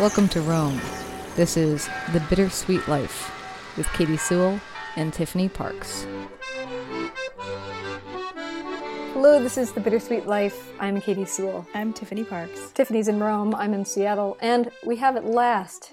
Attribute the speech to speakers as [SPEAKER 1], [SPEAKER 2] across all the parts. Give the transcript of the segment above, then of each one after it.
[SPEAKER 1] Welcome to Rome. This is The Bittersweet Life with Katy Sewell and Tiffany Parks.
[SPEAKER 2] Hello, this is The Bittersweet Life. I'm Katy Sewell.
[SPEAKER 3] I'm Tiffany Parks.
[SPEAKER 2] Tiffany's in Rome, I'm in Seattle, and we have at last,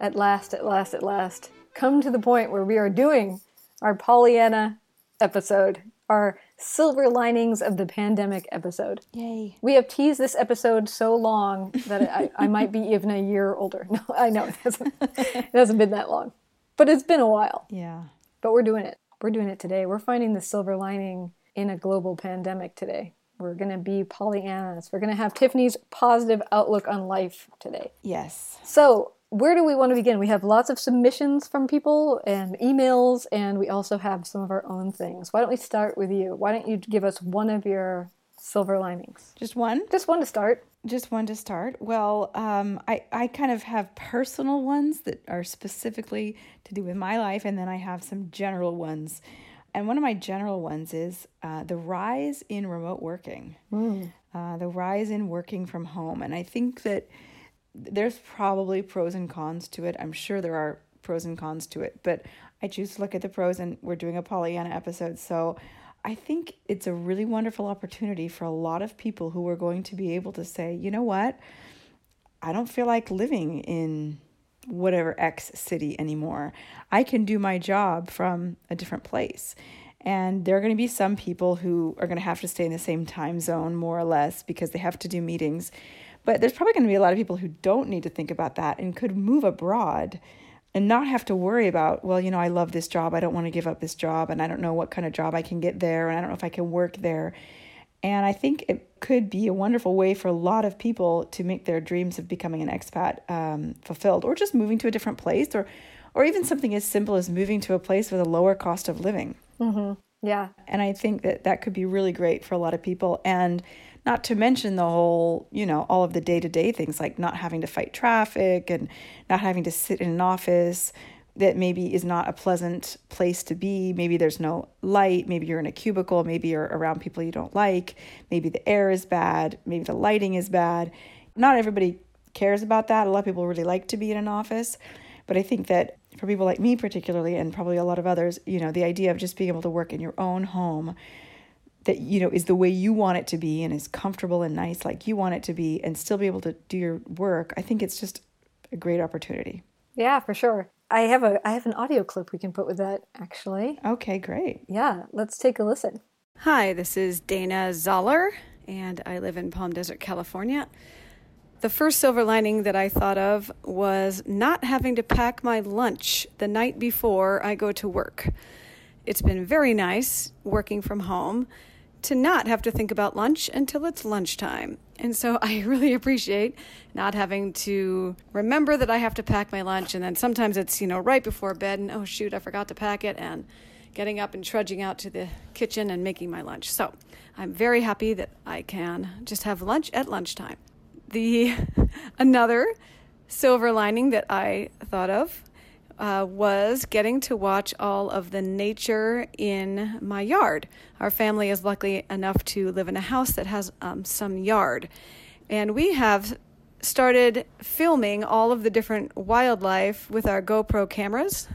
[SPEAKER 2] at last, at last, at last, come to the point where we are doing our Pollyanna episode, our silver linings of the pandemic episode.
[SPEAKER 3] Yay.
[SPEAKER 2] We have teased this episode so long that I, I might be even a year older. No, I know it hasn't, it hasn't been that long, but it's been a while.
[SPEAKER 3] Yeah.
[SPEAKER 2] But we're doing it. We're doing it today. We're finding the silver lining in a global pandemic today. We're going to be Pollyannas. We're going to have Tiffany's positive outlook on life today.
[SPEAKER 3] Yes.
[SPEAKER 2] So, where do we want to begin? We have lots of submissions from people and emails, and we also have some of our own things. Why don't we start with you? Why don't you give us one of your silver linings?
[SPEAKER 3] Just one?
[SPEAKER 2] Just one to start.
[SPEAKER 3] Just one to start. Well, um, I, I kind of have personal ones that are specifically to do with my life, and then I have some general ones. And one of my general ones is uh, the rise in remote working, mm. uh, the rise in working from home. And I think that there's probably pros and cons to it. I'm sure there are pros and cons to it, but I choose to look at the pros, and we're doing a Pollyanna episode. So I think it's a really wonderful opportunity for a lot of people who are going to be able to say, you know what? I don't feel like living in whatever X city anymore. I can do my job from a different place. And there are going to be some people who are going to have to stay in the same time zone, more or less, because they have to do meetings. But there's probably going to be a lot of people who don't need to think about that and could move abroad and not have to worry about, well, you know, I love this job. I don't want to give up this job. And I don't know what kind of job I can get there. And I don't know if I can work there. And I think it could be a wonderful way for a lot of people to make their dreams of becoming an expat um, fulfilled or just moving to a different place or, or even something as simple as moving to a place with a lower cost of living.
[SPEAKER 2] Mm-hmm. Yeah.
[SPEAKER 3] And I think that that could be really great for a lot of people. And not to mention the whole, you know, all of the day to day things like not having to fight traffic and not having to sit in an office that maybe is not a pleasant place to be. Maybe there's no light. Maybe you're in a cubicle. Maybe you're around people you don't like. Maybe the air is bad. Maybe the lighting is bad. Not everybody cares about that. A lot of people really like to be in an office. But I think that for people like me, particularly, and probably a lot of others, you know, the idea of just being able to work in your own home that you know is the way you want it to be and is comfortable and nice like you want it to be and still be able to do your work i think it's just a great opportunity.
[SPEAKER 2] Yeah for sure. I have a i have an audio clip we can put with that actually.
[SPEAKER 3] Okay great.
[SPEAKER 2] Yeah let's take a listen.
[SPEAKER 4] Hi this is dana zoller and i live in palm desert california. The first silver lining that I thought of was not having to pack my lunch the night before I go to work. It's been very nice working from home to not have to think about lunch until it's lunchtime. And so I really appreciate not having to remember that I have to pack my lunch. And then sometimes it's, you know, right before bed and oh, shoot, I forgot to pack it. And getting up and trudging out to the kitchen and making my lunch. So I'm very happy that I can just have lunch at lunchtime. The another silver lining that I thought of uh, was getting to watch all of the nature in my yard. Our family is lucky enough to live in a house that has um, some yard. And we have started filming all of the different wildlife with our GoPro cameras.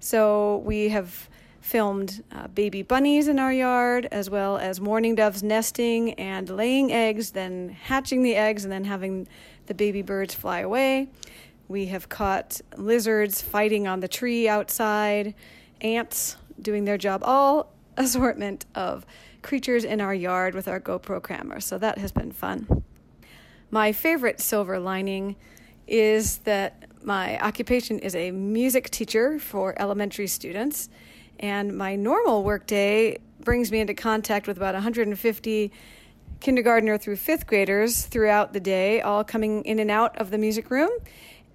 [SPEAKER 4] So we have filmed uh, baby bunnies in our yard, as well as mourning doves nesting and laying eggs, then hatching the eggs, and then having the baby birds fly away. We have caught lizards fighting on the tree outside, ants doing their job, all assortment of creatures in our yard with our GoPro camera. So that has been fun. My favorite silver lining is that my occupation is a music teacher for elementary students, and my normal workday brings me into contact with about 150 kindergartner through fifth graders throughout the day, all coming in and out of the music room.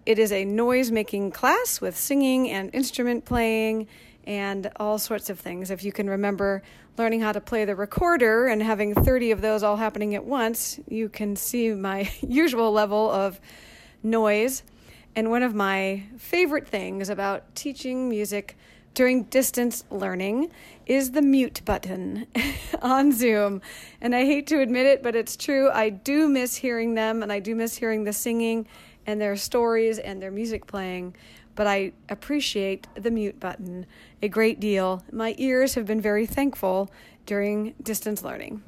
[SPEAKER 4] It is a noise making class with singing and instrument playing and all sorts of things. If you can remember learning how to play the recorder and having 30 of those all happening at once, you can see my usual level of noise. And one of my favorite things about teaching music during distance learning is the mute button on Zoom. And I hate to admit it, but it's true. I do miss hearing them and I do miss hearing the singing and their stories and their music playing, but I appreciate the mute button a great deal. My ears have been very thankful during distance learning.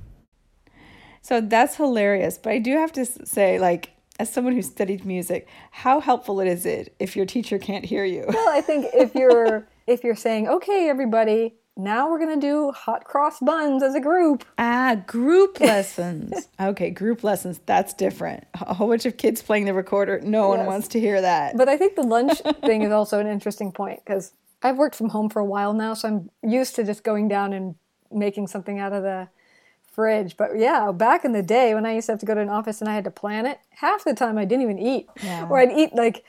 [SPEAKER 3] So that's hilarious. But I do have to say, like, as someone who studied music, how helpful it is it if your teacher can't hear you?
[SPEAKER 2] Well, I think if you're if you're saying, "Okay, everybody, now we're gonna do hot cross buns as a group,"
[SPEAKER 3] Ah, group lessons. okay, group lessons. That's different. A whole bunch of kids playing the recorder. No one wants to hear that.
[SPEAKER 2] But I think the lunch thing is also an interesting point because I've worked from home for a while now, so I'm used to just going down and making something out of the fridge. But yeah, back in the day when I used to have to go to an office and I had to plan it, half the time I didn't even eat.
[SPEAKER 3] Yeah.
[SPEAKER 2] Or I'd eat like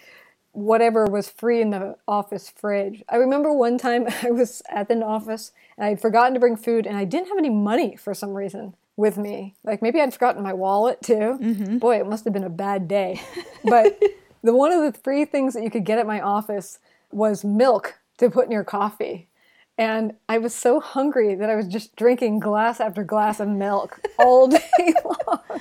[SPEAKER 2] whatever was free in the office fridge. I remember one time I was at the office and I'd forgotten to bring food and I didn't have any money for some reason with me. Like maybe I'd forgotten my wallet too. Mm-hmm. Boy, it must have been a bad day. But the one of the free things that you could get at my office was milk to put in your coffee. And I was so hungry that I was just drinking glass after glass of milk all day long.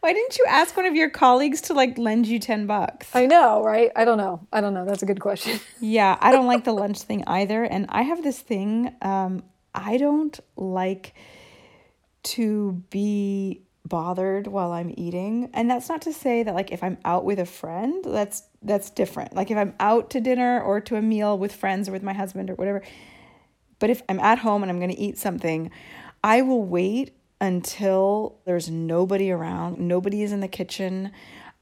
[SPEAKER 3] Why didn't you ask one of your colleagues to like lend you 10 bucks?
[SPEAKER 2] I know, right? I don't know. I don't know. That's a good question.
[SPEAKER 3] Yeah, I don't like the lunch thing either. And I have this thing, um, I don't like to be bothered while I'm eating. And that's not to say that like if I'm out with a friend, that's that's different. Like if I'm out to dinner or to a meal with friends or with my husband or whatever. But if I'm at home and I'm going to eat something, I will wait until there's nobody around, nobody is in the kitchen.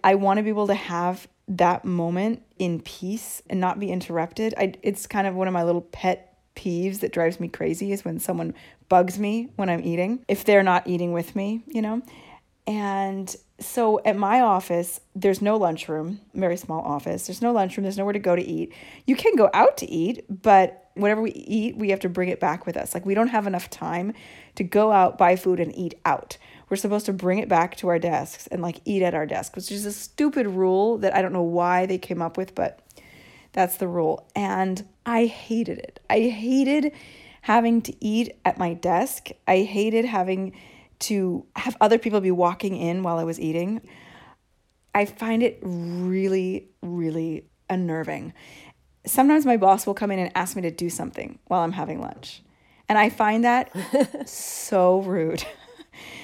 [SPEAKER 3] I want to be able to have that moment in peace and not be interrupted. I, it's kind of one of my little pet peeves that drives me crazy is when someone bugs me when I'm eating, if they're not eating with me, you know? And so at my office, there's no lunchroom, very small office. There's no lunchroom, there's nowhere to go to eat. You can go out to eat, but whatever we eat, we have to bring it back with us. Like we don't have enough time to go out, buy food, and eat out. We're supposed to bring it back to our desks and like eat at our desk, which is a stupid rule that I don't know why they came up with, but that's the rule. And I hated it. I hated having to eat at my desk. I hated having to have other people be walking in while I was eating. I find it really, really unnerving. Sometimes my boss will come in and ask me to do something while I'm having lunch. And I find that so rude.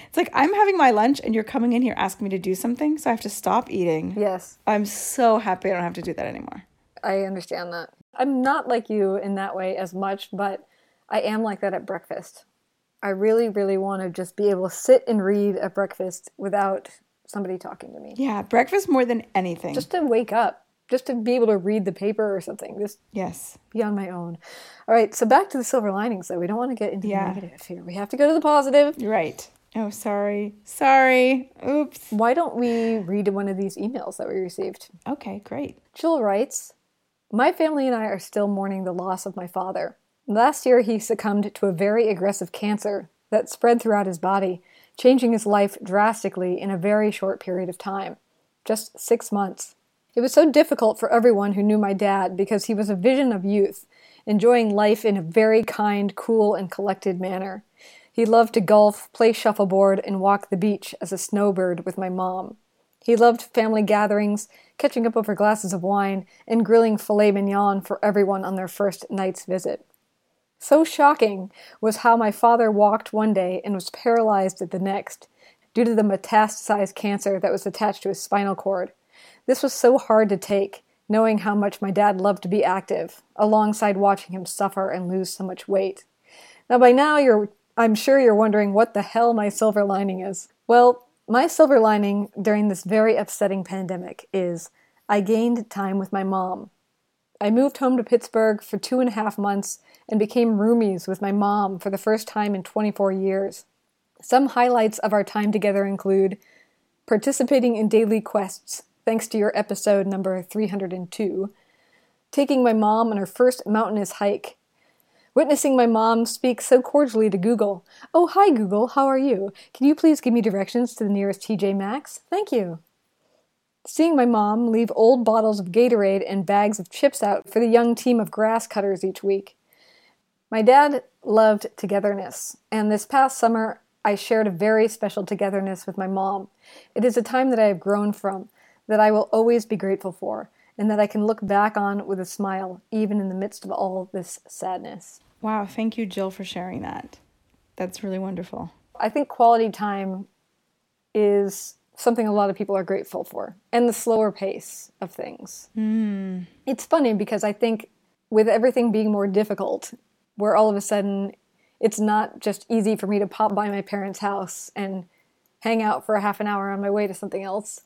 [SPEAKER 3] It's like I'm having my lunch and you're coming in here asking me to do something, so I have to stop eating.
[SPEAKER 2] Yes,
[SPEAKER 3] I'm so happy I don't have to do that anymore.
[SPEAKER 2] I understand that. I'm not like you in that way as much, but I am like that at breakfast. I really, really want to just be able to sit and read at breakfast without somebody talking to me.
[SPEAKER 3] Yeah, breakfast more than anything.
[SPEAKER 2] Just to wake up, just to be able to read the paper or something, just
[SPEAKER 3] yes.
[SPEAKER 2] be on my own. All right, so back to the silver linings, though. We don't want to get into
[SPEAKER 3] Yeah.
[SPEAKER 2] the negative here. We have to go to the positive.
[SPEAKER 3] Right. Oh, sorry. Sorry. Oops.
[SPEAKER 2] Why don't we read one of these emails that we received?
[SPEAKER 3] Okay, great.
[SPEAKER 2] Jill writes My family and I are still mourning the loss of my father. Last year, he succumbed to a very aggressive cancer that spread throughout his body, changing his life drastically in a very short period of time just six months. It was so difficult for everyone who knew my dad because he was a vision of youth, enjoying life in a very kind, cool, and collected manner. He loved to golf, play shuffleboard, and walk the beach as a snowbird with my mom. He loved family gatherings, catching up over glasses of wine, and grilling filet mignon for everyone on their first night's visit. So shocking was how my father walked one day and was paralyzed at the next due to the metastasized cancer that was attached to his spinal cord. This was so hard to take, knowing how much my dad loved to be active, alongside watching him suffer and lose so much weight. Now, by now, you're, I'm sure you're wondering what the hell my silver lining is. Well, my silver lining during this very upsetting pandemic is I gained time with my mom. I moved home to Pittsburgh for two and a half months and became roomies with my mom for the first time in 24 years. Some highlights of our time together include participating in daily quests, thanks to your episode number 302, taking my mom on her first mountainous hike, witnessing my mom speak so cordially to Google. Oh, hi, Google, how are you? Can you please give me directions to the nearest TJ Maxx? Thank you. Seeing my mom leave old bottles of Gatorade and bags of chips out for the young team of grass cutters each week. My dad loved togetherness, and this past summer I shared a very special togetherness with my mom. It is a time that I have grown from. That I will always be grateful for and that I can look back on with a smile, even in the midst of all this sadness.
[SPEAKER 3] Wow, thank you, Jill, for sharing that. That's really wonderful.
[SPEAKER 2] I think quality time is something a lot of people are grateful for, and the slower pace of things.
[SPEAKER 3] Mm.
[SPEAKER 2] It's funny because I think with everything being more difficult, where all of a sudden it's not just easy for me to pop by my parents' house and hang out for a half an hour on my way to something else.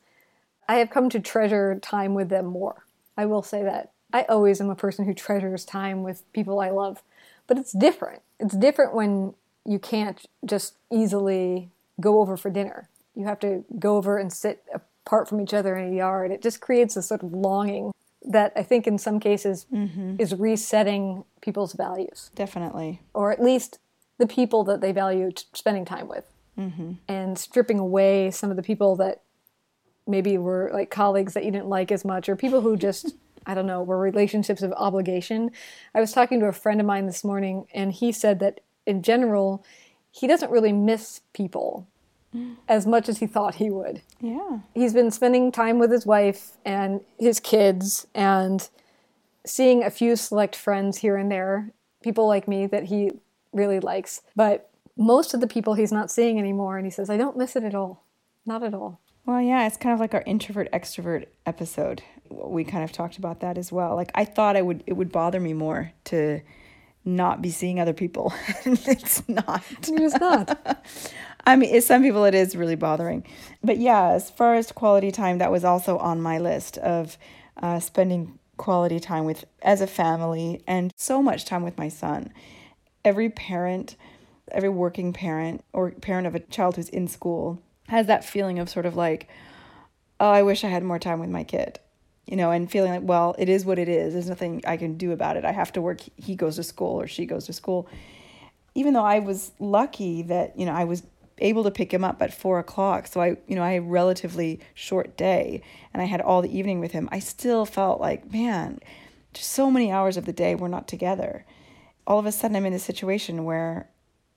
[SPEAKER 2] I have come to treasure time with them more. I will say that. I always am a person who treasures time with people I love, but it's different. It's different when you can't just easily go over for dinner. You have to go over and sit apart from each other in a yard. It just creates a sort of longing that I think in some cases
[SPEAKER 3] Mm-hmm.
[SPEAKER 2] is resetting people's values,
[SPEAKER 3] Definitely.
[SPEAKER 2] or at least the people that they value t- spending time with,
[SPEAKER 3] Mm-hmm.
[SPEAKER 2] and stripping away some of the people that maybe were like colleagues that you didn't like as much, or people who just I don't know were relationships of obligation. I was talking to a friend of mine this morning, and he said that in general, he doesn't really miss people mm. as much as he thought he would
[SPEAKER 3] Yeah.
[SPEAKER 2] he's been spending time with his wife and his kids and seeing a few select friends here and there, people like me that he really likes. But most of the people he's not seeing anymore, and he says, I don't miss it at all. Not at all.
[SPEAKER 3] Well, yeah, it's kind of like our introvert extrovert episode. We kind of talked about that as well. Like I thought I would it would bother me more to not be seeing other people. it's not.
[SPEAKER 2] It's not.
[SPEAKER 3] I mean, some people it is really bothering. But yeah, as far as quality time, that was also on my list of uh, spending quality time with as a family and so much time with my son. Every parent, every working parent or parent of a child who's in school has that feeling of sort of like, oh, I wish I had more time with my kid. You know, and feeling like, well, it is what it is. There's nothing I can do about it. I have to work. He goes to school or she goes to school. Even though I was lucky that, you know, I was able to pick him up at four o'clock. So I, you know, I had a relatively short day and I had all the evening with him. I still felt like, man, just so many hours of the day we're not together. All of a sudden I'm in a situation where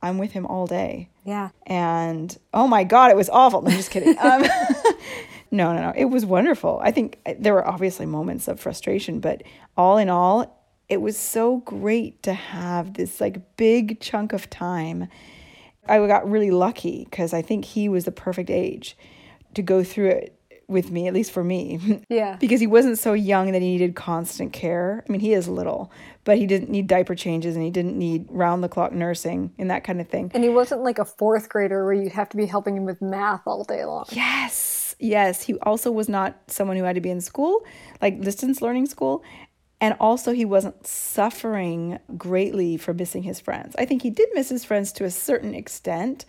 [SPEAKER 3] I'm with him all day.
[SPEAKER 2] Yeah.
[SPEAKER 3] And oh my God, it was awful. No, I'm just kidding. Um, no, no, no. It was wonderful. I think uh, there were obviously moments of frustration, but all in all, it was so great to have this like big chunk of time. I got really lucky because I think he was the perfect age to go through it with me, at least for me.
[SPEAKER 2] Yeah.
[SPEAKER 3] because he wasn't so young that he needed constant care. I mean, he is little, but he didn't need diaper changes and he didn't need round the clock nursing and that kind of thing.
[SPEAKER 2] And he wasn't like a fourth grader where you'd have to be helping him with math all day long.
[SPEAKER 3] Yes, yes. He also was not someone who had to be in school, like distance learning school. And also, he wasn't suffering greatly for missing his friends. I think he did miss his friends to a certain extent,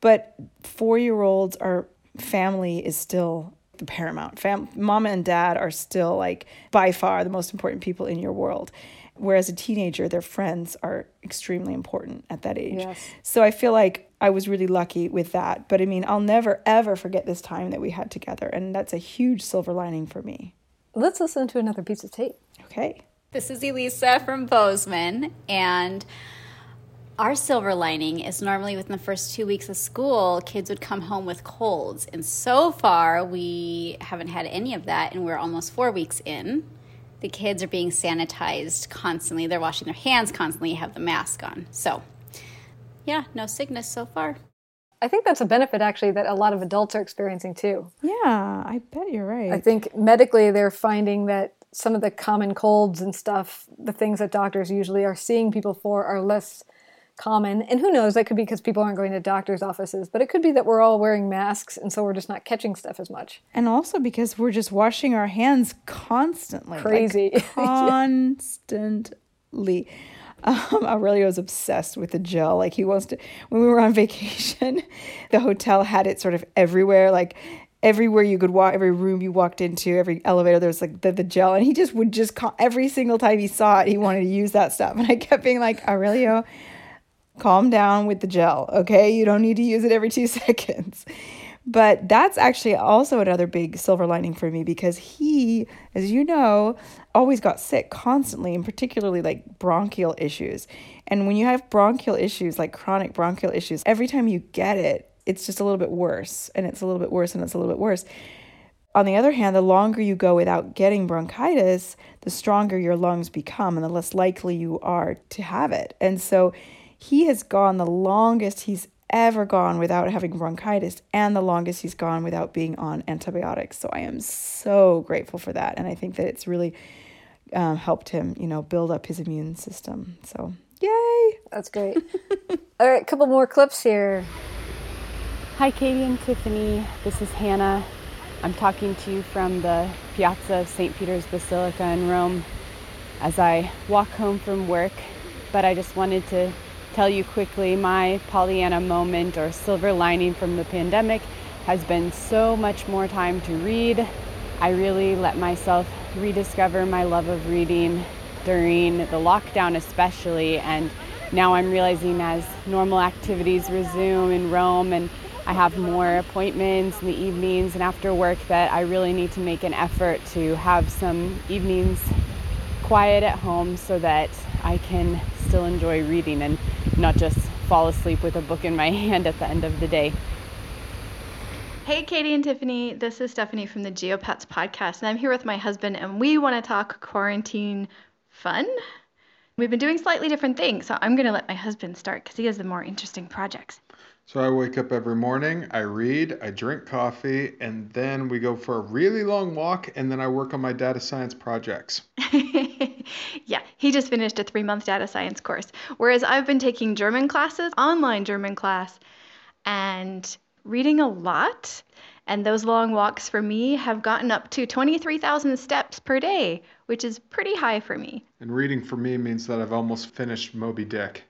[SPEAKER 3] but four year olds are family is still the paramount. Fam- Mama and dad are still like by far the most important people in your world. Whereas a teenager, their friends are extremely important at that age.
[SPEAKER 2] Yes.
[SPEAKER 3] So I feel like I was really lucky with that. But I mean, I'll never ever forget this time that we had together. And that's a huge silver lining for me.
[SPEAKER 2] Let's listen to another piece of tape.
[SPEAKER 3] Okay.
[SPEAKER 5] This is Elisa from Bozeman, and our silver lining is normally within the first two weeks of school, kids would come home with colds. And so far, we haven't had any of that, and we're almost four weeks in. The kids are being sanitized constantly, they're washing their hands constantly, have the mask on. So, yeah, no sickness so far.
[SPEAKER 2] I think that's a benefit actually that a lot of adults are experiencing too.
[SPEAKER 3] Yeah, I bet you're right.
[SPEAKER 2] I think medically they're finding that some of the common colds and stuff, the things that doctors usually are seeing people for, are less common. And who knows, that could be because people aren't going to doctors' offices, but it could be that we're all wearing masks and so we're just not catching stuff as much.
[SPEAKER 3] and also because we're just washing our hands constantly. like,
[SPEAKER 2] Crazy.
[SPEAKER 3] constantly. Um, Aurelio's obsessed with the gel. Like he wants to. When we were on vacation, the hotel had it sort of everywhere. Like everywhere you could walk, every room you walked into, every elevator, there was like the, the gel, and he just would just call, every single time he saw it, he wanted to use that stuff. And I kept being like, Aurelio, calm down with the gel, okay? You don't need to use it every two seconds. But that's actually also another big silver lining for me because he, as you know, always got sick constantly, and particularly like bronchial issues. And when you have bronchial issues, like chronic bronchial issues, every time you get it, it's just a little bit worse, and it's a little bit worse, and it's a little bit worse. on the other hand, the longer you go without getting bronchitis, the stronger your lungs become and the less likely you are to have it. And so he has gone the longest he's ever gone without having bronchitis and the longest he's gone without being on antibiotics. So I am so grateful for that. And I think that it's really um, helped him, you know, build up his immune system. So yay!
[SPEAKER 2] That's great. All right, a couple more clips here.
[SPEAKER 6] Hi, Katy and Tiffany. This is Hannah. I'm talking to you from the Piazza of St. Peter's Basilica in Rome as I walk home from work. But I just wanted to tell you quickly my Pollyanna moment or silver lining from the pandemic has been so much more time to read. I really let myself rediscover my love of reading during the lockdown, especially. And now I'm realizing as normal activities resume in Rome and I have more appointments in the evenings and after work that I really need to make an effort to have some evenings quiet at home so that I can still enjoy reading and not just fall asleep with a book in my hand at the end of the day.
[SPEAKER 7] Hey, Katy and Tiffany. This is Stephanie from the Geopets podcast, and I'm here with my husband, and we want to talk quarantine fun. We've been doing slightly different things, so I'm going to let my husband start because he has the more interesting projects.
[SPEAKER 8] So I wake up every morning, I read, I drink coffee, and then we go for a really long walk, and then I work on my data science projects.
[SPEAKER 7] yeah, he just finished a three month data science course, whereas I've been taking German classes, online German class, and reading a lot. And those long walks for me have gotten up to 23,000 steps per day, which is pretty high for me.
[SPEAKER 8] And reading for me means that I've almost finished Moby Dick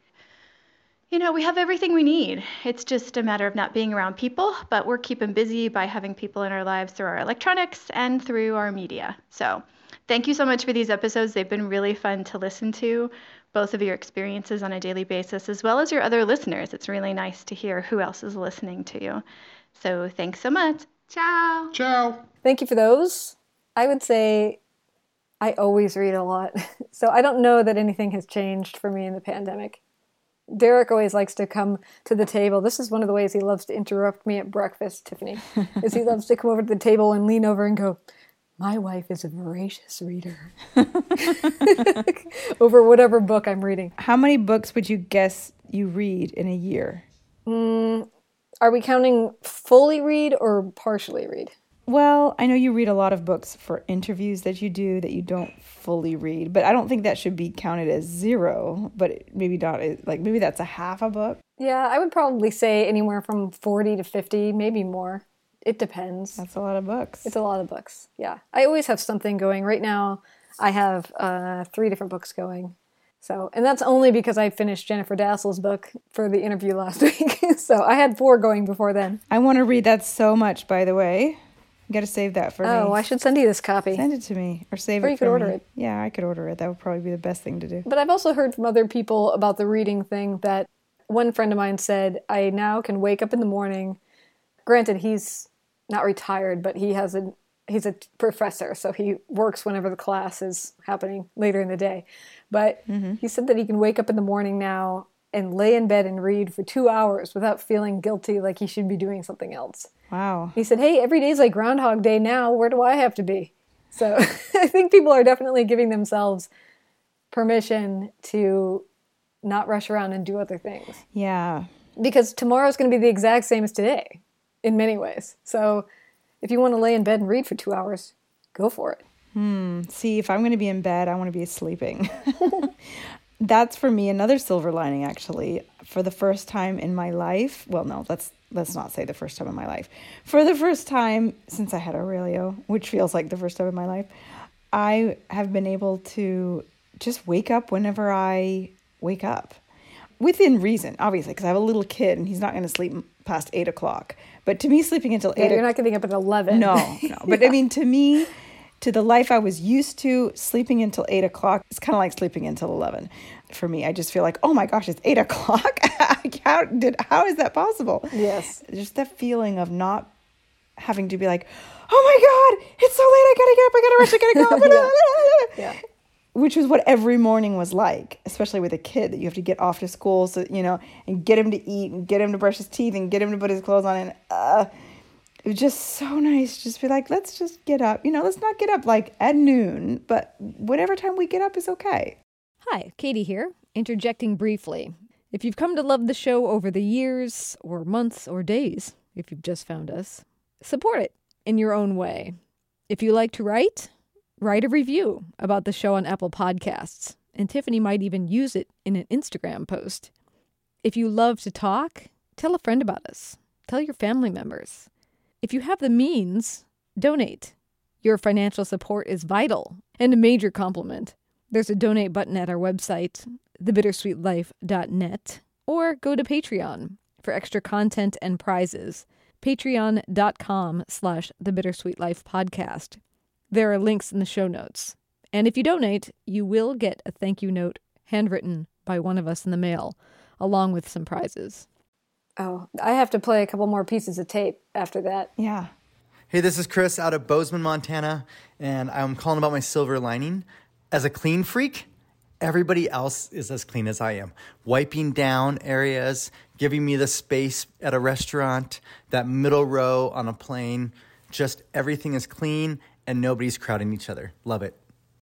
[SPEAKER 7] you know, we have everything we need. It's just a matter of not being around people, but we're keeping busy by having people in our lives through our electronics and through our media. So, thank you so much for these episodes. They've been really fun to listen to, both of your experiences on a daily basis, as well as your other listeners. It's really nice to hear who else is listening to you. So, thanks so much. Ciao.
[SPEAKER 8] Ciao.
[SPEAKER 2] Thank you for those. I would say I always read a lot. So, I don't know that anything has changed for me in the pandemic. Derek always likes to come to the table. This is one of the ways he loves to interrupt me at breakfast, Tiffany, is he loves to come over to the table and lean over and go, my wife is a voracious reader over whatever book I'm reading.
[SPEAKER 3] How many books would you guess you read in a year?
[SPEAKER 2] Mm, are we counting fully read or partially read?
[SPEAKER 3] Well, I know you read a lot of books for interviews that you do that you don't fully read, but I don't think that should be counted as zero, but maybe not like maybe that's a half a book.
[SPEAKER 2] Yeah, I would probably say anywhere from 40 to 50, maybe more. It depends.
[SPEAKER 3] That's a lot of books.
[SPEAKER 2] It's a lot of books. Yeah. I always have something going. Right now, I have uh, three different books going. So, and that's only because I finished Jennifer Dasal's book for the interview last week. so I had four going before then.
[SPEAKER 3] I want to read that so much, by the way. You got to save that for
[SPEAKER 2] oh,
[SPEAKER 3] me.
[SPEAKER 2] Oh, I should send you this copy.
[SPEAKER 3] Send it to me or save
[SPEAKER 2] or
[SPEAKER 3] it. Or
[SPEAKER 2] you could order
[SPEAKER 3] me.
[SPEAKER 2] it.
[SPEAKER 3] Yeah, I could order it. That would probably be the best thing to do.
[SPEAKER 2] But I've also heard from other people about the reading thing that one friend of mine said, I now can wake up in the morning. Granted, he's not retired, but he has a he's a professor, so he works whenever the class is happening later in the day. But mm-hmm. he said that he can wake up in the morning now and lay in bed and read for two hours without feeling guilty like he should be doing something else.
[SPEAKER 3] Wow.
[SPEAKER 2] He said, Hey, every day's like Groundhog Day now. Where do I have to be? So I think people are definitely giving themselves permission to not rush around and do other things.
[SPEAKER 3] Yeah.
[SPEAKER 2] Because tomorrow's going to be the exact same as today in many ways. So if you want to lay in bed and read for two hours, go for it.
[SPEAKER 3] Hmm. See, if I'm going to be in bed, I want to be sleeping. That's for me another silver lining, actually. For the first time in my life, well, no, let's let's not say the first time in my life. For the first time since I had Aurelio, which feels like the first time in my life, I have been able to just wake up whenever I wake up, within reason, obviously, because I have a little kid and he's not going to sleep past eight o'clock. But to me, sleeping until
[SPEAKER 2] yeah,
[SPEAKER 3] eight,
[SPEAKER 2] you're not getting up at eleven.
[SPEAKER 3] No, no. But yeah. I mean, to me, to the life I was used to, sleeping until eight o'clock, it's kind of like sleeping until eleven for me. I just feel like, oh my gosh, it's eight o'clock. how did how is that possible?
[SPEAKER 2] Yes,
[SPEAKER 3] just that feeling of not having to be like, oh my god, it's so late. I gotta get up. I gotta rush. I gotta go. yeah. yeah. Which was what every morning was like, especially with a kid that you have to get off to school, so you know, and get him to eat, and get him to brush his teeth, and get him to put his clothes on, and uh, it was just so nice. Just be like, let's just get up. You know, let's not get up like at noon, but whatever time we get up is okay.
[SPEAKER 1] Hi, Katy here, interjecting briefly. If you've come to love the show over the years, or months, or days, if you've just found us, support it in your own way. If you like to write, write a review about the show on Apple Podcasts, and Tiffany might even use it in an Instagram post. If you love to talk, tell a friend about us, tell your family members. If you have the means, donate. Your financial support is vital and a major compliment. There's a donate button at our website, thebittersweetlife.net, or go to Patreon for extra content and prizes. Patreon.com slash the bittersweet life podcast. There are links in the show notes. And if you donate, you will get a thank you note handwritten by one of us in the mail, along with some prizes.
[SPEAKER 2] Oh, I have to play a couple more pieces of tape after that.
[SPEAKER 3] Yeah.
[SPEAKER 9] Hey, this is Chris out of Bozeman, Montana, and I'm calling about my silver lining. As a clean freak, everybody else is as clean as I am. Wiping down areas, giving me the space at a restaurant, that middle row on a plane, just everything is clean and nobody's crowding each other. Love it.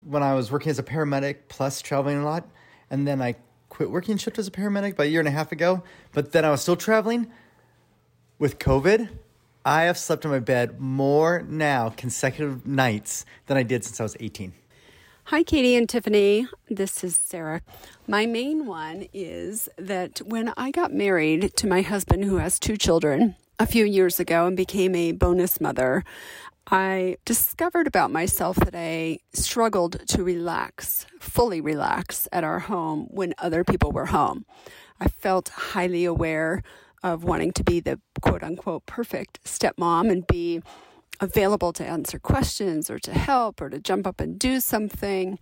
[SPEAKER 9] When I was working as a paramedic plus traveling a lot, and then I quit working shift as a paramedic about a year and a half ago, but then I was still traveling with COVID. I have slept in my bed more now consecutive nights than I did since I was 18.
[SPEAKER 10] Hi, Katy and Tiffany. This is Sarah. My main one is that when I got married to my husband, who has two children, a few years ago and became a bonus mother, I discovered about myself that I struggled to relax, fully relax at our home when other people were home. I felt highly aware of wanting to be the quote unquote perfect stepmom and be available to answer questions or to help or to jump up and do something.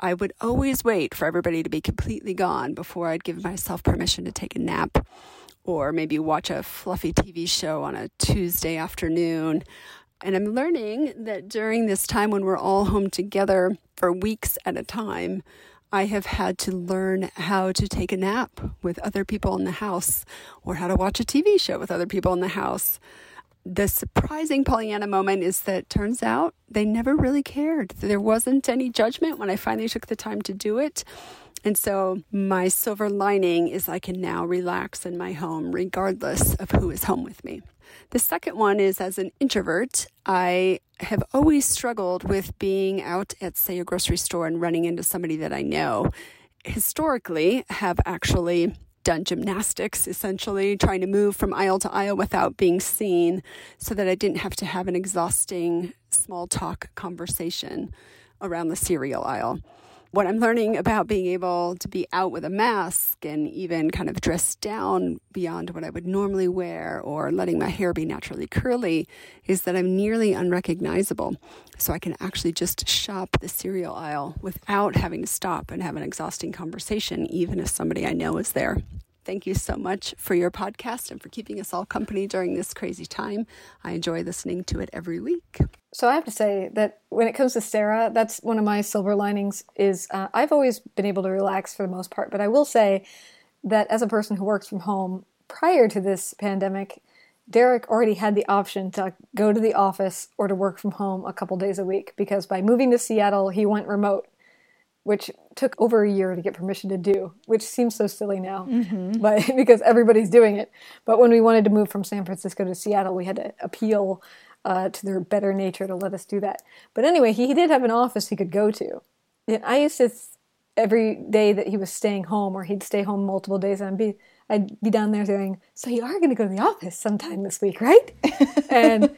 [SPEAKER 10] I would always wait for everybody to be completely gone before I'd give myself permission to take a nap or maybe watch a fluffy TV show on a Tuesday afternoon. And I'm learning that during this time when we're all home together for weeks at a time, I have had to learn how to take a nap with other people in the house or how to watch a TV show with other people in the house. The surprising Pollyanna moment is that turns out they never really cared. There wasn't any judgment when I finally took the time to do it. And so my silver lining is I can now relax in my home regardless of who is home with me. The second one is as an introvert, I have always struggled with being out at, say, a grocery store and running into somebody that I know. Historically, have actually done gymnastics essentially, trying to move from aisle to aisle without being seen so that I didn't have to have an exhausting small talk conversation around the cereal aisle what I'm learning about being able to be out with a mask and even kind of dressed down beyond what I would normally wear or letting my hair be naturally curly is that I'm nearly unrecognizable. So I can actually just shop the cereal aisle without having to stop and have an exhausting conversation, even if somebody I know is there. Thank you so much for your podcast and for keeping us all company during this crazy time. I enjoy listening to it every week.
[SPEAKER 2] So I have to say that when it comes to Sarah, that's one of my silver linings. Is uh, I've always been able to relax for the most part, but I will say that as a person who works from home, prior to this pandemic, Derek already had the option to go to the office or to work from home a couple days a week because by moving to Seattle, he went remote which took over a year to get permission to do, which seems so silly now, mm-hmm. but because everybody's doing it. But when we wanted to move from San Francisco to Seattle, we had to appeal uh, to their better nature to let us do that. But anyway, he, he did have an office he could go to. And I used to every day that he was staying home, or he'd stay home multiple days, and I'd be I'd be down there saying, "So you are going to go to the office sometime this week, right?" and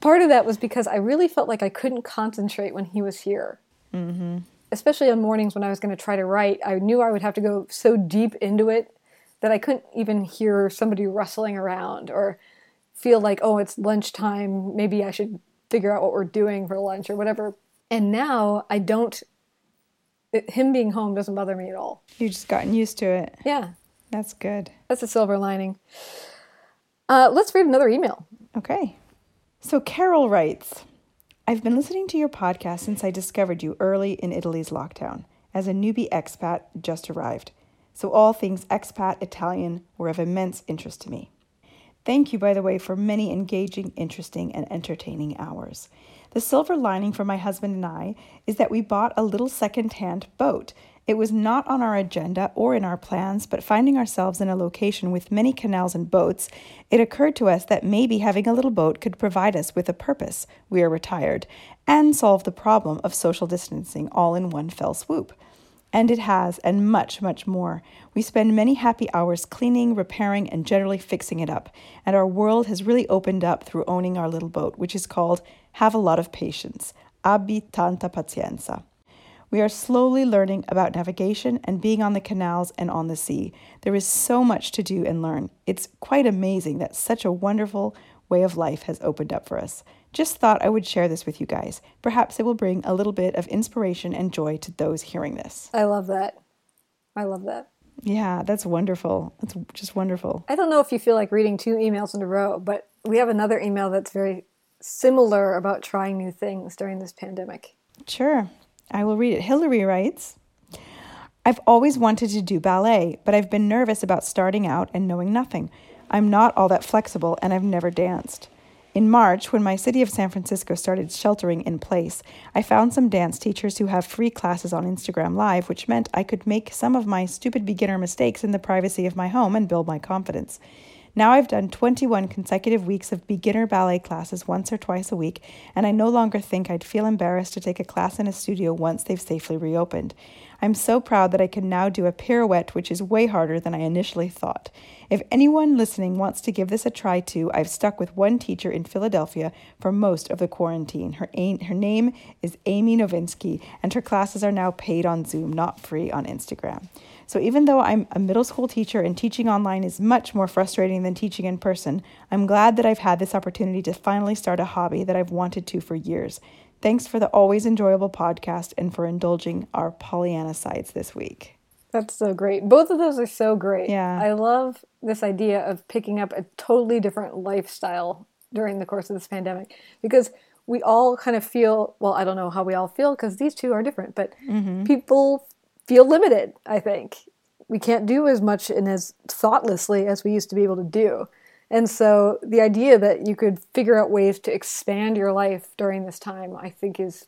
[SPEAKER 2] part of that was because I really felt like I couldn't concentrate when he was here. Mm-hmm especially on mornings when I was going to try to write, I knew I would have to go so deep into it that I couldn't even hear somebody rustling around or feel like, oh, it's lunchtime. Maybe I should figure out what we're doing for lunch or whatever. And now I don't, it, him being home doesn't bother me at all.
[SPEAKER 3] You've just gotten used to it.
[SPEAKER 2] Yeah.
[SPEAKER 3] That's good.
[SPEAKER 2] That's a silver lining. Uh, let's read another email.
[SPEAKER 3] Okay. So Carol writes, I've been listening to your podcast since I discovered you early in Italy's lockdown as a newbie expat just arrived. So all things expat Italian were of immense interest to me. Thank you, by the way, for many engaging, interesting, and entertaining hours. The silver lining for my husband and I is that we bought a little second-hand boat. It was not on our agenda or in our plans, but finding ourselves in a location with many canals and boats, it occurred to us that maybe having a little boat could provide us with a purpose. We are retired and solve the problem of social distancing all in one fell swoop. And it has, and much, much more. We spend many happy hours cleaning, repairing, and generally fixing it up. And our world has really opened up through owning our little boat, which is called Have a Lot of Patience. Abbi tanta pazienza. We are slowly learning about navigation and being on the canals and on the sea. There is so much to do and learn. It's quite amazing that such a wonderful way of life has opened up for us. Just thought I would share this with you guys. Perhaps it will bring a little bit of inspiration and joy to those hearing this.
[SPEAKER 2] I love that. I love that.
[SPEAKER 3] Yeah, that's wonderful. That's just wonderful.
[SPEAKER 2] I don't know if you feel like reading two emails in a row, but we have another email that's very similar about trying new things during this pandemic.
[SPEAKER 3] Sure. I will read it. Hillary writes I've always wanted to do ballet, but I've been nervous about starting out and knowing nothing. I'm not all that flexible and I've never danced. In March, when my city of San Francisco started sheltering in place, I found some dance teachers who have free classes on Instagram Live, which meant I could make some of my stupid beginner mistakes in the privacy of my home and build my confidence. Now I've done 21 consecutive weeks of beginner ballet classes once or twice a week, and I no longer think I'd feel embarrassed to take a class in a studio once they've safely reopened. I'm so proud that I can now do a pirouette, which is way harder than I initially thought. If anyone listening wants to give this a try too, I've stuck with one teacher in Philadelphia for most of the quarantine. Her, her name is Amy Novinsky, and her classes are now paid on Zoom, not free on Instagram. So even though I'm a middle school teacher and teaching online is much more frustrating than teaching in person, I'm glad that I've had this opportunity to finally start a hobby that I've wanted to for years. Thanks for the always enjoyable podcast and for indulging our Pollyanna sides this week.
[SPEAKER 2] That's so great. Both of those are so great.
[SPEAKER 3] Yeah.
[SPEAKER 2] I love this idea of picking up a totally different lifestyle during the course of this pandemic because we all kind of feel well, I don't know how we all feel because these two are different, but
[SPEAKER 3] Mm-hmm.
[SPEAKER 2] people feel limited, I think. We can't do as much and as thoughtlessly as we used to be able to do. And so the idea that you could figure out ways to expand your life during this time, I think is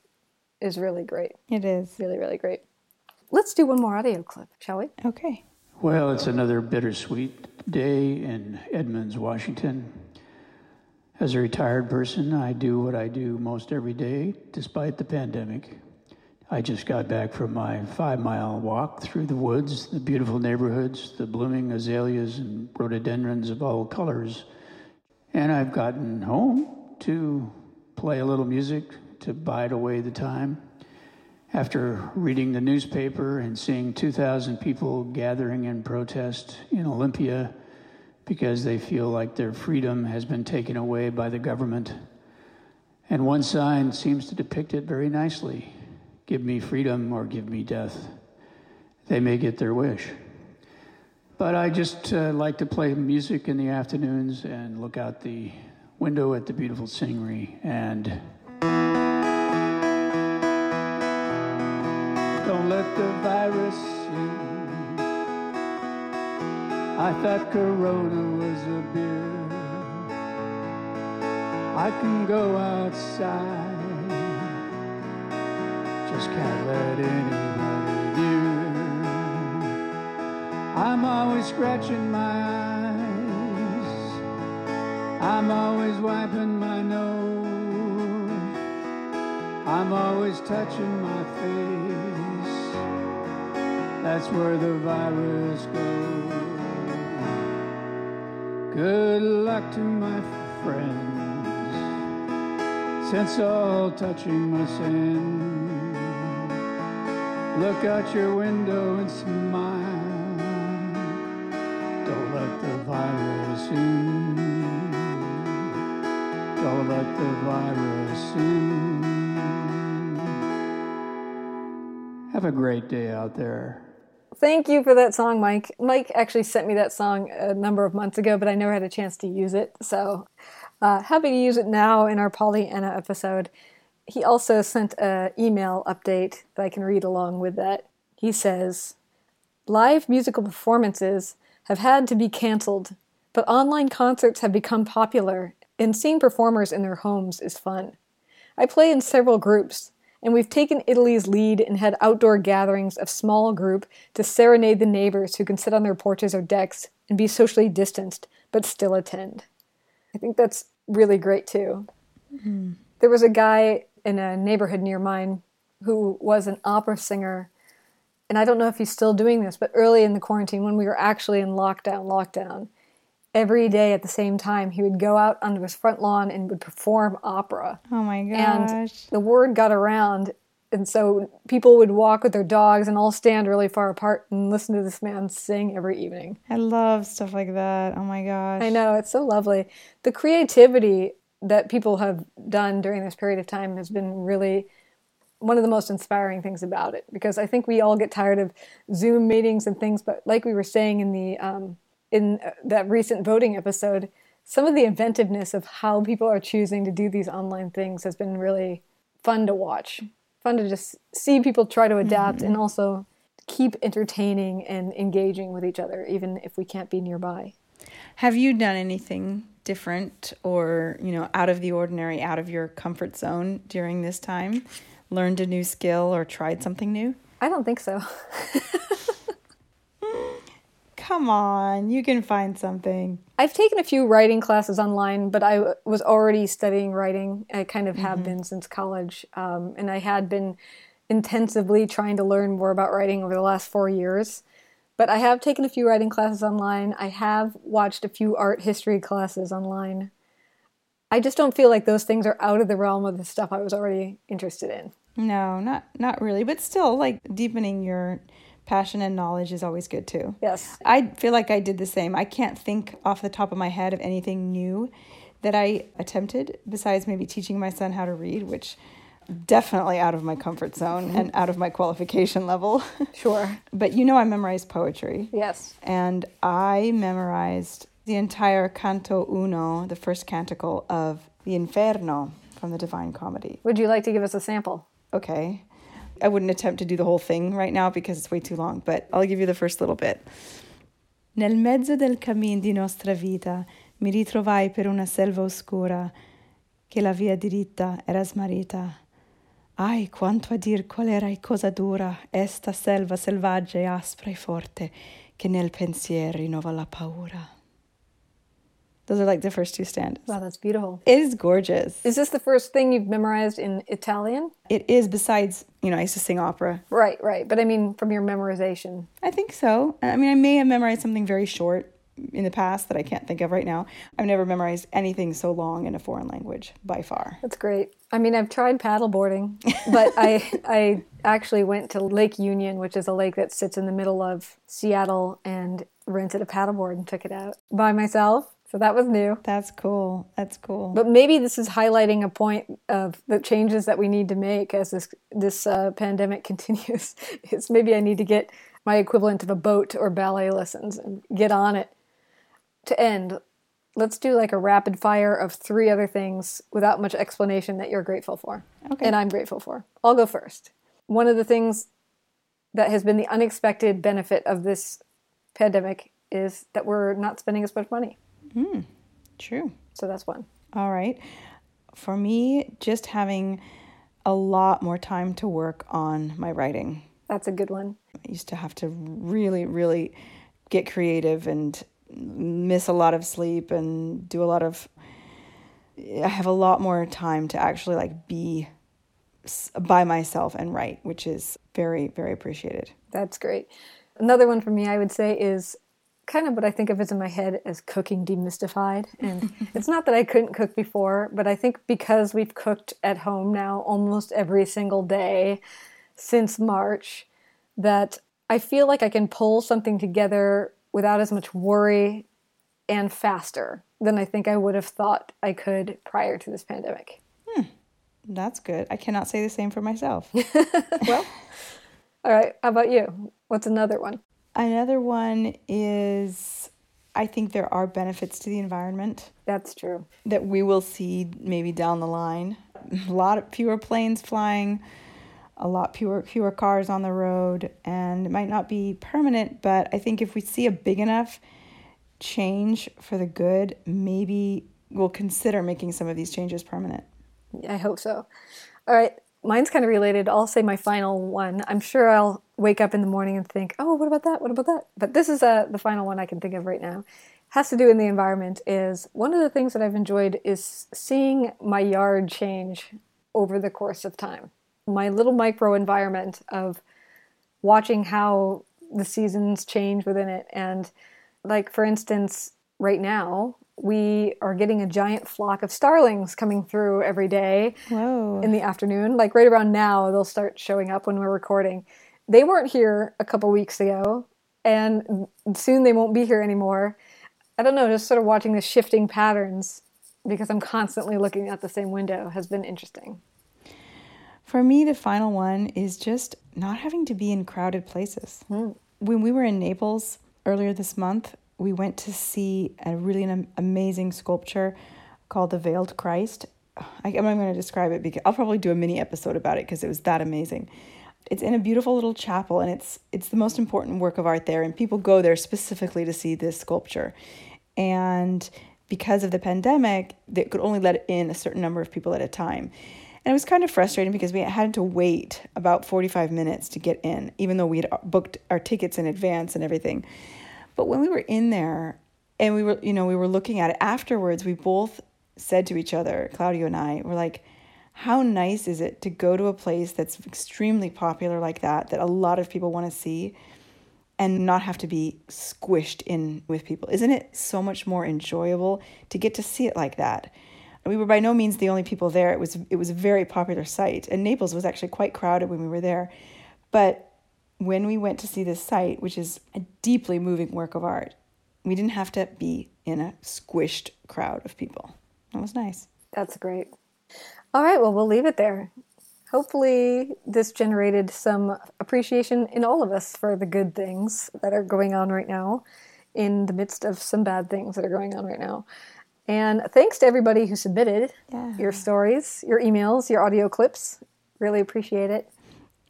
[SPEAKER 2] is really great.
[SPEAKER 3] It is.
[SPEAKER 2] Really, really great. Let's do one more audio clip, shall we?
[SPEAKER 3] Okay.
[SPEAKER 11] Well, it's another bittersweet day in Edmonds, Washington. As a retired person, I do what I do most every day, despite the pandemic. I just got back from my five mile walk through the woods, the beautiful neighborhoods, the blooming azaleas and rhododendrons of all colors. And I've gotten home to play a little music to bide away the time. After reading the newspaper and seeing 2,000 people gathering in protest in Olympia because they feel like their freedom has been taken away by the government. And one sign seems to depict it very nicely give me freedom or give me death. They may get their wish. But I just uh, like to play music in the afternoons and look out the window at the beautiful scenery and don't let the virus in. I thought Corona was a beer. I can go outside just can't let anybody near. I'm always scratching my eyes. I'm always wiping my nose. I'm always touching my face. That's where the virus goes. Good luck to my friends, since all touching must end. Look out your window and smile. Don't let the virus in. Don't let the virus in. Have a great day out there.
[SPEAKER 2] Thank you for that song, Mike. Mike actually sent me that song a number of months ago, but I never had a chance to use it. So uh, happy to use it now in our Pollyanna episode. He also sent an email update that I can read along with that. He says, Live musical performances have had to be canceled But online concerts have become popular, and seeing performers in their homes is fun. I play in several groups, and we've taken Italy's lead and had outdoor gatherings of small group to serenade the neighbors who can sit on their porches or decks and be socially distanced but still attend. I think that's really great too. Mm-hmm. There was a guy in a neighborhood near mine who was an opera singer. And I don't know if he's still doing this, but early in the quarantine, when we were actually in lockdown, lockdown, every day at the same time, he would go out onto his front lawn and would perform opera.
[SPEAKER 3] Oh my gosh.
[SPEAKER 2] And the word got around. And so people would walk with their dogs and all stand really far apart and listen to this man sing every evening.
[SPEAKER 3] I love stuff like that. Oh my gosh.
[SPEAKER 2] I know, it's so lovely. The creativity that people have done during this period of time has been really one of the most inspiring things about it because I think we all get tired of Zoom meetings and things. But like we were saying in the um, in uh, that recent voting episode, some of the inventiveness of how people are choosing to do these online things has been really fun to watch. Fun to just see people try to adapt mm-hmm. and also keep entertaining and engaging with each other, even if we can't be nearby.
[SPEAKER 3] Have you done anything different or, you know, out of the ordinary, out of your comfort zone during this time? Learned a new skill or tried something new?
[SPEAKER 2] I don't think so.
[SPEAKER 3] Come on, you can find something.
[SPEAKER 2] I've taken a few writing classes online, but I was already studying writing. I kind of have mm-hmm. been since college. Um, and I had been intensively trying to learn more about writing over the last four years. But I have taken a few writing classes online. I have watched a few art history classes online. I just don't feel like those things are out of the realm of the stuff I was already interested in.
[SPEAKER 3] No, not not really, but still like deepening your passion and knowledge is always good too.
[SPEAKER 2] Yes.
[SPEAKER 3] I feel like I did the same. I can't think off the top of my head of anything new that I attempted besides maybe teaching my son how to read, which definitely out of my comfort zone and out of my qualification level.
[SPEAKER 2] Sure.
[SPEAKER 3] but you know, I memorized poetry.
[SPEAKER 2] Yes.
[SPEAKER 3] And I memorized the entire Canto Uno, the first canticle of the Inferno from the Divine Comedy.
[SPEAKER 2] Would you like to give us a sample?
[SPEAKER 3] Okay. I wouldn't attempt to do the whole thing right now because it's way too long, but I'll give you the first little bit. Nel mezzo del cammin di nostra vita mi ritrovai per una selva oscura che la via diritta era smarrita Ai, quanto a dir qual era e cosa dura esta selva selvaggia e aspra e forte che nel pensier rinnova la paura. Those are like the first two stanzas.
[SPEAKER 2] Wow, that's beautiful.
[SPEAKER 3] It is gorgeous.
[SPEAKER 2] Is this the first thing you've memorized in Italian?
[SPEAKER 3] It is, besides, you know, I used to sing opera.
[SPEAKER 2] Right, right. But I mean, from your memorization.
[SPEAKER 3] I think so. I mean, I may have memorized something very short, in the past that I can't think of right now. I've never memorized anything so long in a foreign language by far.
[SPEAKER 2] That's great. I mean, I've tried paddleboarding, but I I actually went to Lake Union, which is a lake that sits in the middle of Seattle, and rented a paddleboard and took it out by myself. So that was new.
[SPEAKER 3] That's cool. That's cool.
[SPEAKER 2] But maybe this is highlighting a point of the changes that we need to make as this this uh, pandemic continues. It's maybe I need to get my equivalent of a boat or ballet lessons and get on it to end, let's do like a rapid fire of three other things without much explanation that you're grateful for. Okay. And I'm grateful for. I'll go first. One of the things that has been the unexpected benefit of this pandemic is that we're not spending as much money.
[SPEAKER 3] Mm, true.
[SPEAKER 2] So that's one.
[SPEAKER 3] All right. For me, just having a lot more time to work on my writing.
[SPEAKER 2] That's a good one.
[SPEAKER 3] I used to have to really, really get creative and miss a lot of sleep and do a lot of I have a lot more time to actually like be by myself and write, which is very very appreciated.
[SPEAKER 2] That's great. Another one for me I would say is kind of what I think of as in my head as cooking demystified. And it's not that I couldn't cook before, but I think because we've cooked at home now almost every single day since March, that I feel like I can pull something together without as much worry and faster than I think I would have thought I could prior to this pandemic.
[SPEAKER 3] Hmm. That's good. I cannot say the same for myself.
[SPEAKER 2] well, all right. How about you? What's another one?
[SPEAKER 3] Another one is I think there are benefits to the environment.
[SPEAKER 2] That's true.
[SPEAKER 3] That we will see maybe down the line. A lot of fewer planes flying, a lot fewer fewer cars on the road and it might not be permanent but i think if we see a big enough change for the good, maybe we'll consider making some of these changes permanent.
[SPEAKER 2] I hope so. All right, mine's kind of related. I'll say my final one. I'm sure I'll wake up in the morning and think, "Oh, what about that? What about that?" But this is uh, the final one I can think of right now. Has to do in the environment. Is one of the things that I've enjoyed is seeing my yard change over the course of time. My little micro environment of watching how the seasons change within it, and like for instance, right now we are getting a giant flock of starlings coming through every day
[SPEAKER 3] Whoa.
[SPEAKER 2] in the afternoon. Like right around now, they'll start showing up when we're recording. They weren't here a couple weeks ago, and soon they won't be here anymore. I don't know, just sort of watching the shifting patterns because I'm constantly looking at the same window has been interesting.
[SPEAKER 3] For me, the final one is just not having to be in crowded places.
[SPEAKER 2] Mm.
[SPEAKER 3] When we were in Naples earlier this month, we went to see a really an amazing sculpture called the Veiled Christ. I, I'm not going to describe it because I'll probably do a mini episode about it because it was that amazing. It's in a beautiful little chapel, and it's it's the most important work of art there. And people go there specifically to see this sculpture. And because of the pandemic, they could only let in a certain number of people at a time. And it was kind of frustrating because we had to wait about 45 minutes to get in, even though we had uh, booked our tickets in advance and everything. But when we were in there and we were, you know, we were looking at it afterwards, we both said to each other, Claudio and I, were like, how nice is it to go to a place that's extremely popular like that, that a lot of people want to see, and not have to be squished in with people? Isn't it so much more enjoyable to get to see it like that? We were by no means the only people there. It was it was a very popular site, and Naples was actually quite crowded when we were there. But when we went to see this site, which is a deeply moving work of art, we didn't have to be in a squished crowd of people. That was nice.
[SPEAKER 2] That's great. All right, well, we'll leave it there. Hopefully, this generated some appreciation in all of us for the good things that are going on right now, in the midst of some bad things that are going on right now. And thanks to everybody who submitted
[SPEAKER 3] yeah.
[SPEAKER 2] your stories, your emails, your audio clips. Really appreciate it.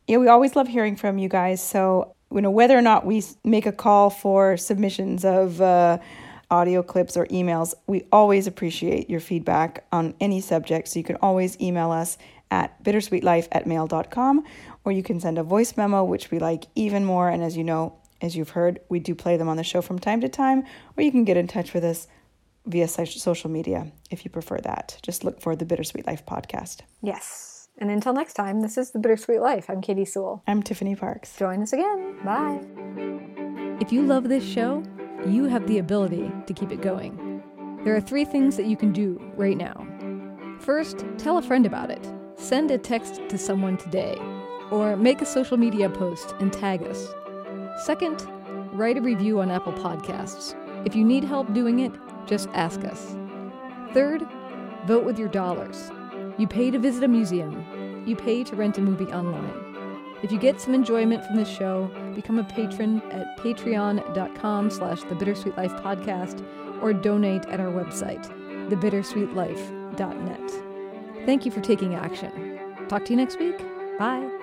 [SPEAKER 3] Yeah, we always love hearing from you guys. So, you know, whether or not we make a call for submissions of uh, audio clips or emails, we always appreciate your feedback on any subject. So you can always email us at bittersweetlife at mail.com or you can send a voice memo, which we like even more. And as you know, as you've heard, we do play them on the show from time to time, or you can get in touch with us via social media if you prefer that. Just look for the Bittersweet Life podcast.
[SPEAKER 2] Yes. And until next time, this is the Bittersweet Life. I'm Katy Sewell.
[SPEAKER 3] I'm Tiffany Parks.
[SPEAKER 2] Join us again. Bye.
[SPEAKER 1] If you love this show, you have the ability to keep it going. There are three things that you can do right now. First, tell a friend about it. Send a text to someone today, or make a social media post and tag us. Second, write a review on Apple Podcasts. If you need help doing it, just ask us. Third, vote with your dollars. You pay to visit a museum. You pay to rent a movie online. If you get some enjoyment from this show, become a patron at patreon.com slash the bittersweet life podcast or donate at our website, thebittersweetlife.net. Thank you for taking action. Talk to you next week. Bye.